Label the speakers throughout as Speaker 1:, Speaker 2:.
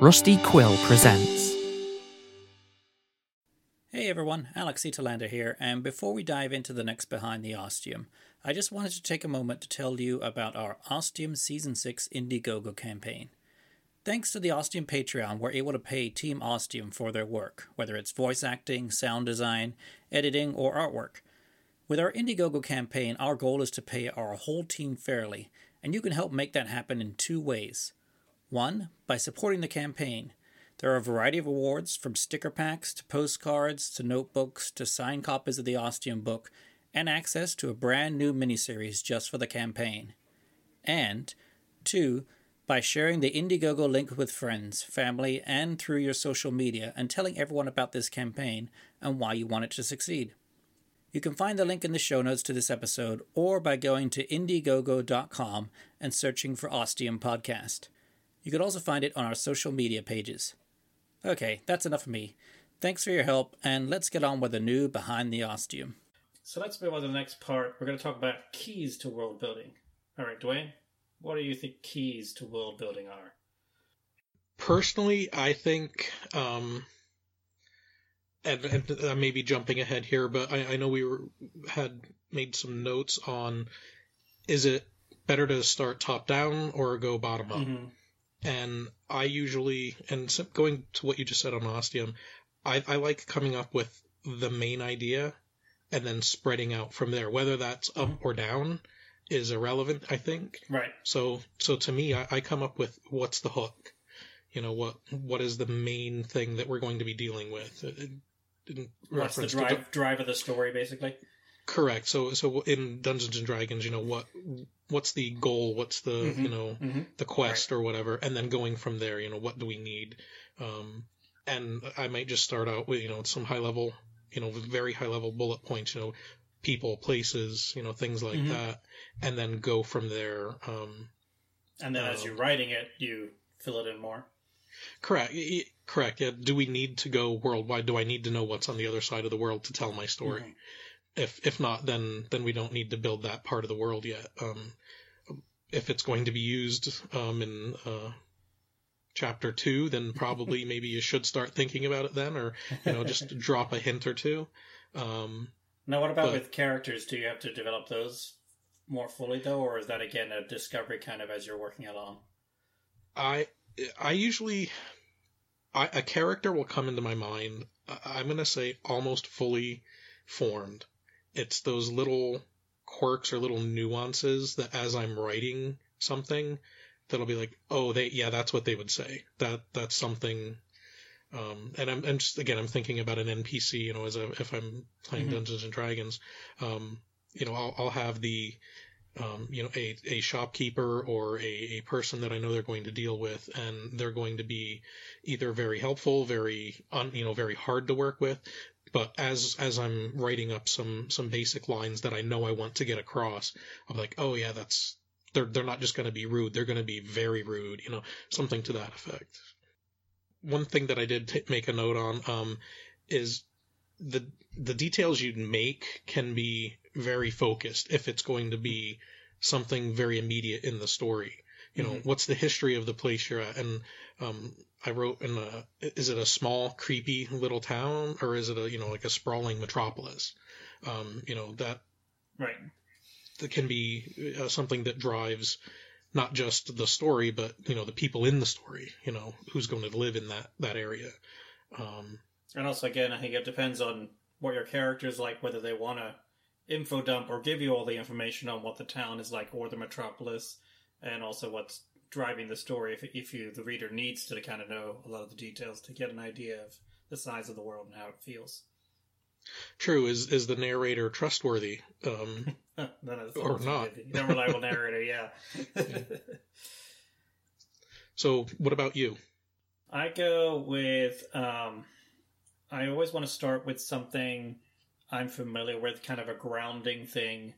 Speaker 1: Rusty Quill presents.
Speaker 2: Hey everyone, Alex C. Telander here, and before we dive into the next Behind the Ostium, I just wanted to take a moment to tell you about our Ostium Season 6 Indiegogo campaign. Thanks to the Ostium Patreon, we're able to pay Team Ostium for their work, whether it's voice acting, sound design, editing, or artwork. With our Indiegogo campaign, our goal is to pay our whole team fairly, and you can help make that happen in two ways. One, by supporting the campaign. There are a variety of awards from sticker packs to postcards to notebooks to signed copies of the Ostium book and access to a brand new miniseries just for the campaign. And two, by sharing the Indiegogo link with friends, family, and through your social media and telling everyone about this campaign and why you want it to succeed. You can find the link in the show notes to this episode or by going to indiegogo.com and searching for Ostium Podcast. You could also find it on our social media pages. Okay, that's enough of me. Thanks for your help, and let's get on with the new Behind the Ostium. So let's move on to the next part. We're going to talk about keys to world building. All right, Dwayne, what do you think keys to world building are?
Speaker 3: Personally, I think, um, and, and I may be jumping ahead here, but I, I know we were, had made some notes on is it better to start top down or go bottom up?
Speaker 2: Mm-hmm.
Speaker 3: And I usually, and going to what you just said on Ostium, I, I like coming up with the main idea and then spreading out from there. Whether that's up or down is irrelevant, I think.
Speaker 2: Right.
Speaker 3: So, so to me, I, I come up with what's the hook. You know what? What is the main thing that we're going to be dealing with? Uh, uh, in
Speaker 2: What's the drive, drive of the story, basically?
Speaker 3: Correct. So so in Dungeons and Dragons, you know what what's the goal? What's the
Speaker 2: Mhm,
Speaker 3: you know
Speaker 2: mhm.
Speaker 3: the quest or whatever, and then going from there, you know what do we need? Um, and I might just start out with you know some high level, you know very high level bullet points, you know people, places, you know things like
Speaker 2: Mhm.
Speaker 3: that, and then go from there. Um,
Speaker 2: And then as
Speaker 3: Um,
Speaker 2: you're writing it, you fill it in more.
Speaker 3: correct. Correct. Yeah. Do we need to go worldwide? Do I need to know what's on the other side of the world to tell my story? If if not then then we don't need to build that part of the world yet um if it's going to be used um in uh chapter 2 then probably maybe you should start thinking about it then or you know just drop a hint or two um
Speaker 2: Now, what about
Speaker 3: but-
Speaker 2: with characters? Do you have to develop those more fully, though, or is that again a discovery kind of as you're working along?
Speaker 3: i i usually I, a character will come into my mind i'm going to say almost fully formed it's those little quirks or little nuances that as i'm writing something that'll be like oh they yeah that's what they would say that that's something um, and I'm, I'm just again I'm thinking about an NPC you know as a, if I'm playing
Speaker 2: Mhm.
Speaker 3: Dungeons and Dragons um, you know I'll, I'll have the um, you know, a, a shopkeeper or a, a person that I know they're going to deal with, and they're going to be either very helpful, very, un, you know, very hard to work with. But as as I'm writing up some some basic lines that I know I want to get across, I'm like, oh yeah, that's they're they're not just going to be rude; they're going to be very rude, you know, something to that effect. One thing that I did t- make a note on um, is the the details you make can be very focused if it's going to be something very immediate in the story. You know, mm-hmm. what's the history of the place you're at? And um, I wrote in a, is it a small, creepy little town, or is it a you know like a sprawling metropolis? Um, you know that
Speaker 2: right
Speaker 3: that can be uh, something that drives not just the story, but you know the people in the story. You know who's going to live in that that area. Um,
Speaker 2: and also, again, I think it depends on what your character's like, whether they want to info dump or give you all the information on what the town is like or the metropolis, and also what's driving the story. If, if you, the reader, needs to kind of know a lot of the details to get an idea of the size of the world and how it feels.
Speaker 3: True. Is is the narrator trustworthy? Um, or not?
Speaker 2: The reliable narrator. Yeah.
Speaker 3: so, what about you?
Speaker 2: I go with. Um, I always want to start with something I'm familiar with, kind of a grounding thing,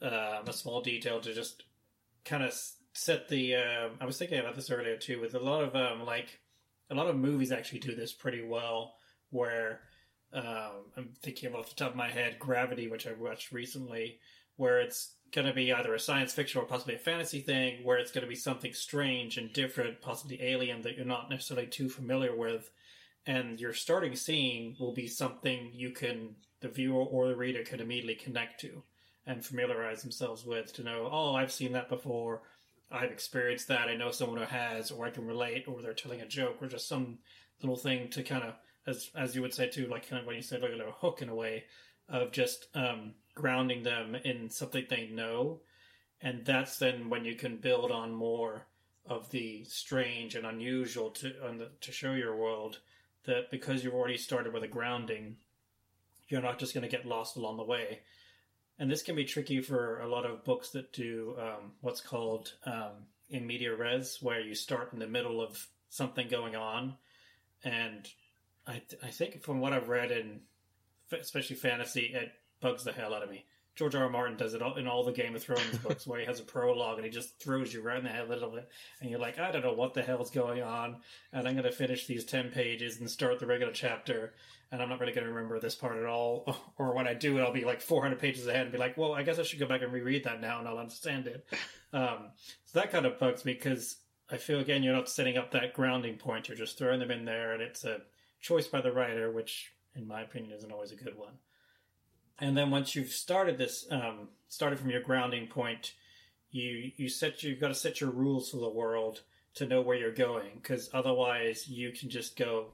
Speaker 2: um, a small detail to just kind of set the. Uh, I was thinking about this earlier too, with a lot of um, like a lot of movies actually do this pretty well, where um, I'm thinking off the top of my head, Gravity, which I watched recently, where it's going to be either a science fiction or possibly a fantasy thing, where it's going to be something strange and different, possibly alien that you're not necessarily too familiar with and your starting scene will be something you can the viewer or the reader can immediately connect to and familiarize themselves with to know oh i've seen that before i've experienced that i know someone who has or i can relate or they're telling a joke or just some little thing to kind of as as you would say too like kind of when you said like a little hook in a way of just um, grounding them in something they know and that's then when you can build on more of the strange and unusual to the, to show your world that because you've already started with a grounding, you're not just going to get lost along the way. And this can be tricky for a lot of books that do um, what's called um, in media res, where you start in the middle of something going on. And I, th- I think from what I've read in, especially fantasy, it bugs the hell out of me. George R. R. Martin does it in all the Game of Thrones books, where he has a prologue and he just throws you right in the head a little bit, and you're like, I don't know what the hell's going on, and I'm going to finish these ten pages and start the regular chapter, and I'm not really going to remember this part at all, or when I do it, I'll be like 400 pages ahead and be like, well, I guess I should go back and reread that now, and I'll understand it. Um, so that kind of bugs me because I feel again you're not setting up that grounding point; you're just throwing them in there, and it's a choice by the writer, which, in my opinion, isn't always a good one and then once you've started this, um, started from your grounding point, you you set you've got to set your rules for the world to know where you're going, because otherwise you can just go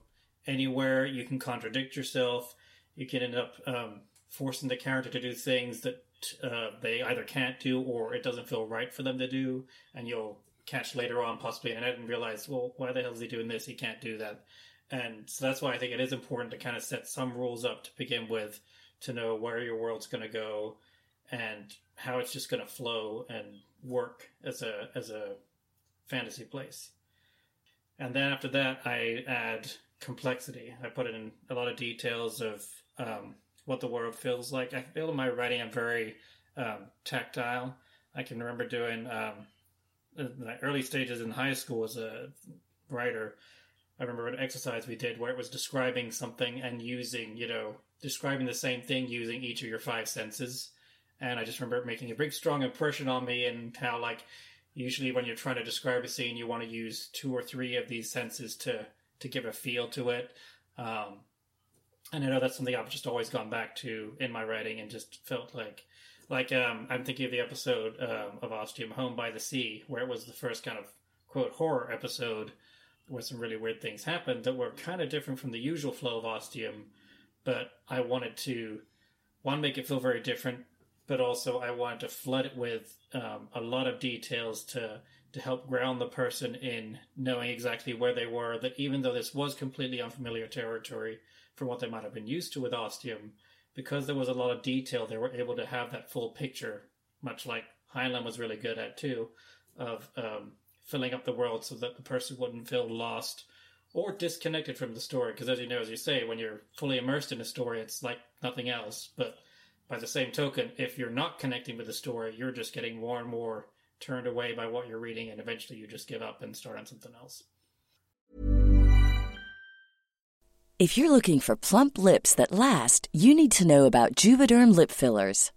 Speaker 2: anywhere. You can contradict yourself. You can end up um, forcing the character to do things that uh, they either can't do or it doesn't feel right for them to do, and you'll catch later on possibly in it and realize, well, why the hell is he doing this? He can't do that. And so that's why I think it is important to kind of set some rules up to begin with to know where your world's going to go and how it's just going to flow and work as a as a fantasy place. And then after that, I add complexity. I put in a lot of details of um, what the world feels like. I feel in my writing I'm very um, tactile. I can remember doing um, the early stages in high school as a writer. I remember an exercise we did where it was describing something and using, you know, describing the same thing using each of your five senses. And I just remember making a big, strong impression on me, and how, like, usually when you're trying to describe a scene, you want to use two or three of these senses to to give a feel to it. Um, and I know that's something I've just always gone back to in my writing, and just felt like, like um, I'm thinking of the episode um, of Ostium, Home by the Sea, where it was the first kind of quote horror episode, where some really weird things happened that were kind of different from the usual flow of Ostium but I wanted to one make it feel very different, but also I wanted to flood it with um, a lot of details to to help ground the person in knowing exactly where they were. That even though this was completely unfamiliar territory from what they might have been used to with Ostium, because there was a lot of detail, they were able to have that full picture, much like Heinlein was really good at too, of um, filling up the world so that the person wouldn't feel lost or disconnected from the story. Because as you know, as you say, when you're fully immersed in a story, it's like nothing else. But by the same token, if you're not connecting with the story, you're just getting more and more turned away by what you're reading, and eventually you just give up and start on something else.
Speaker 4: If you're looking for plump lips that last, you need to know about Juvederm lip fillers.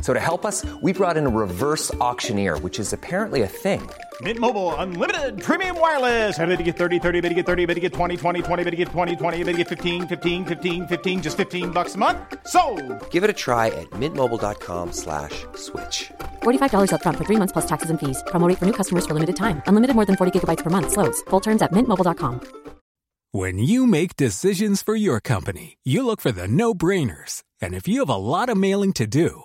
Speaker 5: So to help us, we brought in a reverse auctioneer, which is apparently a thing.
Speaker 6: Mint Mobile unlimited premium wireless. Have to get 30, 30, bit to get 30, bit to get 20, 20, 20, bit to get 20, 20, bit to get 15, 15, 15, 15 just 15 bucks a month. So,
Speaker 5: Give it a try at mintmobile.com slash switch.
Speaker 7: $45 upfront for three months plus taxes and fees. Promo rate for new customers for limited time. Unlimited more than 40 gigabytes per month. Slows. Full terms at mintmobile.com.
Speaker 8: When you make decisions for your company, you look for the no-brainers. And if you have a lot of mailing to do,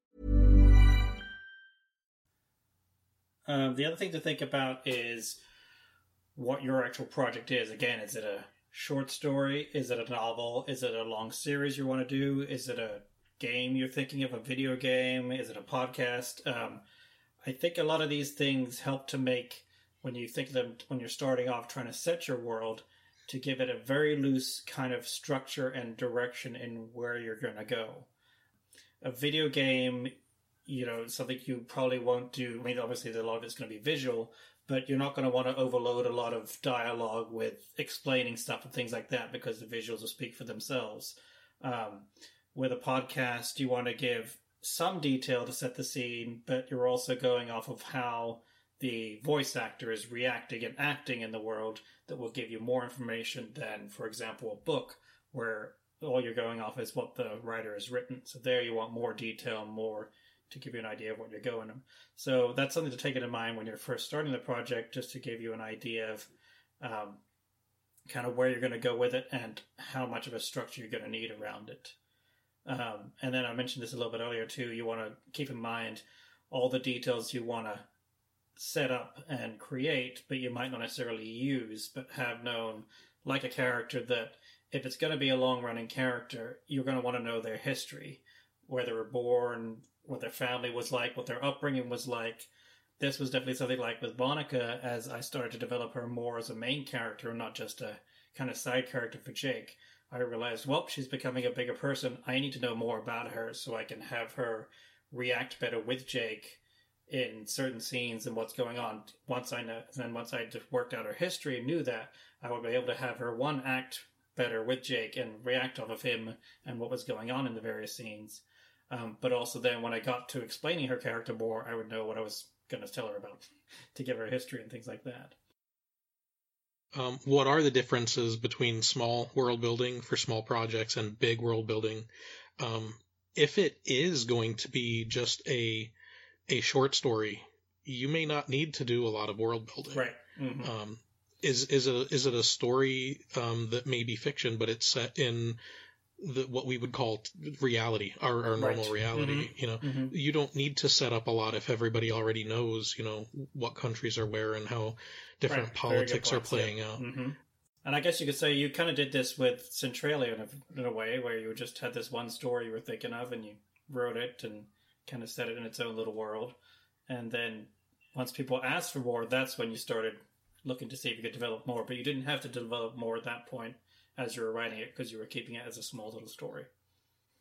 Speaker 2: Um, the other thing to think about is what your actual project is. Again, is it a short story? Is it a novel? Is it a long series you want to do? Is it a game you're thinking of, a video game? Is it a podcast? Um, I think a lot of these things help to make, when you think of them, when you're starting off trying to set your world, to give it a very loose kind of structure and direction in where you're going to go. A video game you know something you probably won't do. I mean, obviously, a lot of it's going to be visual, but you're not going to want to overload a lot of dialogue with explaining stuff and things like that because the visuals will speak for themselves. Um, with a podcast, you want to give some detail to set the scene, but you're also going off of how the voice actor is reacting and acting in the world that will give you more information than, for example, a book where all you're going off is what the writer has written. So there you want more detail, more to give you an idea of what you're going. So that's something to take into mind when you're first starting the project, just to give you an idea of um, kind of where you're going to go with it and how much of a structure you're going to need around it. Um, and then I mentioned this a little bit earlier too. You want to keep in mind all the details you want to set up and create, but you might not necessarily use, but have known, like a character that if it's going to be a long running character, you're going to want to know their history, where they were born, what their family was like, what their upbringing was like. This was definitely something like with Monica as I started to develop her more as a main character and not just a kind of side character for Jake. I realized, well, she's becoming a bigger person. I need to know more about her so I can have her react better with Jake in certain scenes and what's going on. Once I know, then once I worked out her history and knew that, I would be able to have her one act better with Jake and react off of him and what was going on in the various scenes. Um, but also then when I got to explaining her character more, I would know what I was going to tell her about to give her history and things like that.
Speaker 3: Um, what are the differences between small world building for small projects and big world building? Um, if it is going to be just a a short story, you may not need to do a lot of world building.
Speaker 2: Right. Mm-hmm.
Speaker 3: Um, is is it a, is it a story um, that may be fiction, but it's set in the, what we would call reality, our, our normal
Speaker 2: Right.
Speaker 3: reality.
Speaker 2: Mhm.
Speaker 3: You know,
Speaker 2: Mhm.
Speaker 3: you don't need to set up a lot if everybody already knows, you know, what countries are where and how different
Speaker 2: Right.
Speaker 3: Politics are
Speaker 2: points, yeah.
Speaker 3: playing out.
Speaker 2: hmm And I guess you could say you kind of did this with Centralia in a, in a way, where you just had this one story you were thinking of, and you wrote it and kind of set it in its own little world. And then once people asked for more, that's when you started looking to see if you could develop more. But you didn't have to develop more at that point as you were writing it because you were keeping it as a small little story.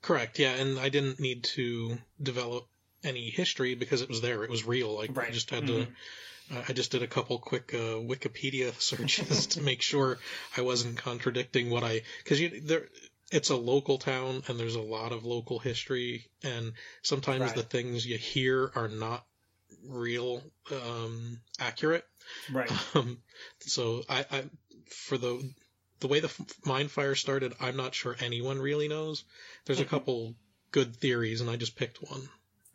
Speaker 3: Correct. Yeah, and I didn't need to develop any history because it was there. It was real. Like I just had
Speaker 2: Mhm.
Speaker 3: to. Uh, I just did a couple quick uh, Wikipedia searches to make sure I wasn't contradicting what I because you there. It's a local town and there's a lot of local history and sometimes
Speaker 2: Right.
Speaker 3: the things you hear are not real um, accurate.
Speaker 2: Right.
Speaker 3: Um, so I, I for the the way the f- mine fire started, I'm not sure anyone really knows. There's a couple good theories, and I just picked one.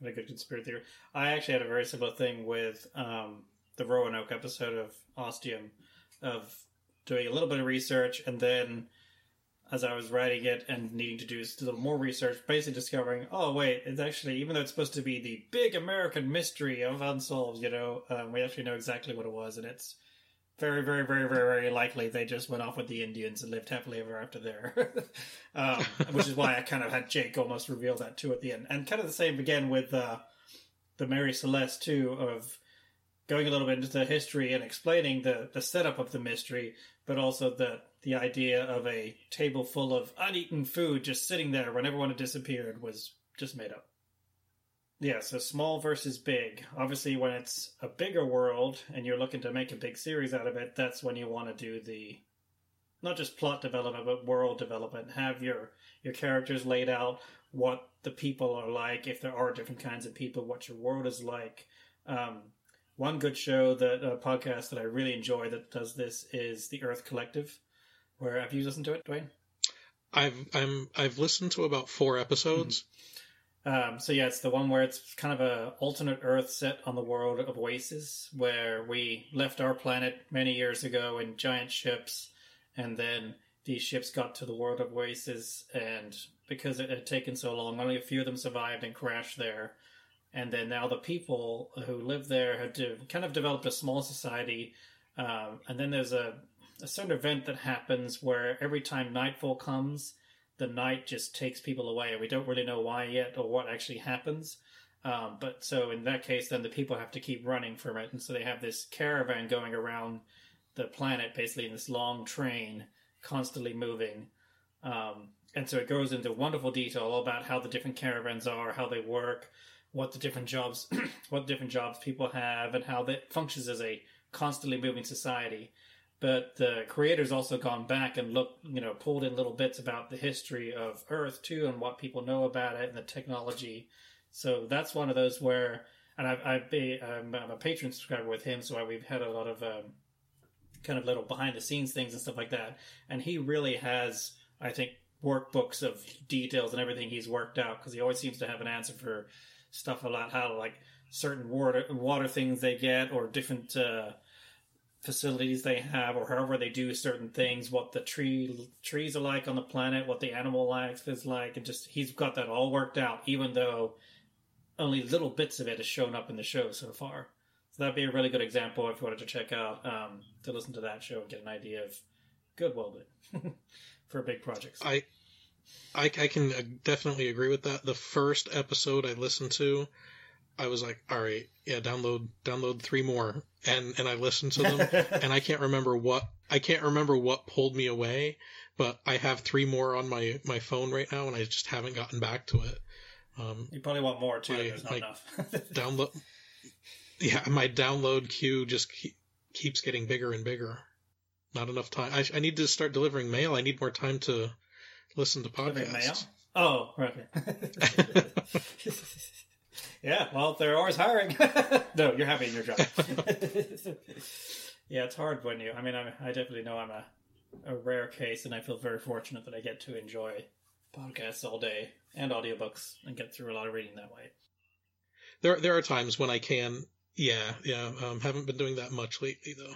Speaker 2: a good conspiracy theory. I actually had a very similar thing with um, the Roanoke episode of Ostium, of doing a little bit of research and then as I was writing it and needing to do a little more research, basically discovering, oh wait, it's actually even though it's supposed to be the big American mystery of unsolved, you know, um, we actually know exactly what it was, and it's very, very, very, very, very likely they just went off with the Indians and lived happily ever after there. um, which is why I kind of had Jake almost reveal that too at the end, and kind of the same again with uh, the Mary Celeste too of going a little bit into the history and explaining the the setup of the mystery, but also the the idea of a table full of uneaten food just sitting there when everyone had disappeared was just made up. Yeah, so small versus big. Obviously, when it's a bigger world and you're looking to make a big series out of it, that's when you want to do the not just plot development but world development. Have your your characters laid out, what the people are like, if there are different kinds of people, what your world is like. Um, one good show that a podcast that I really enjoy that does this is the Earth Collective. Where have you listened to it, Dwayne?
Speaker 3: I've I'm I've listened to about four episodes.
Speaker 2: Um, so yeah, it's the one where it's kind of a alternate Earth set on the world of Oasis, where we left our planet many years ago in giant ships, and then these ships got to the world of Oasis, and because it had taken so long, only a few of them survived and crashed there. And then now the people who live there had to kind of developed a small society. Um, and then there's a, a certain event that happens where every time nightfall comes, the night just takes people away, and we don't really know why yet or what actually happens. Um, but so in that case, then the people have to keep running from it, and so they have this caravan going around the planet, basically in this long train, constantly moving. Um, and so it goes into wonderful detail about how the different caravans are, how they work, what the different jobs, what different jobs people have, and how that functions as a constantly moving society but the creators also gone back and looked, you know, pulled in little bits about the history of Earth too, and what people know about it and the technology. So that's one of those where, and I've, I've be, I'm, I'm a patron subscriber with him, so we've had a lot of um, kind of little behind the scenes things and stuff like that. And he really has, I think, workbooks of details and everything he's worked out because he always seems to have an answer for stuff about how like certain water water things they get or different uh, facilities they have or however they do certain things, what the tree trees are like on the planet, what the animal life is like, and just he's got that all worked out, even though only little bits of it has shown up in the show so far. So that'd be a really good example if you wanted to check out um, to listen to that show and get an idea of good well for big projects.
Speaker 3: I, I I can uh, definitely agree with that. The first episode I listened to, I was like, all right, yeah, download download three more, and and I listened to them, and I can't remember what I can't remember what pulled me away, but I have three more on my my phone right now, and I just haven't gotten back to it. Um,
Speaker 2: you probably want more too. My, there's not enough.
Speaker 3: download, yeah, my download queue just keep, keeps getting bigger and bigger. Not enough time. I, I need to start delivering mail. I need more time to listen to podcasts.
Speaker 2: Oh, okay. yeah, well, they're always hiring. no, you're happy in your job. yeah, it's hard when you. I mean, I, I definitely know I'm a, a rare case, and I feel very fortunate that I get to enjoy podcasts all day and audiobooks and get through a lot of reading that way.
Speaker 3: There, there are times when I can. Yeah, yeah. Um, haven't been doing that much lately, though.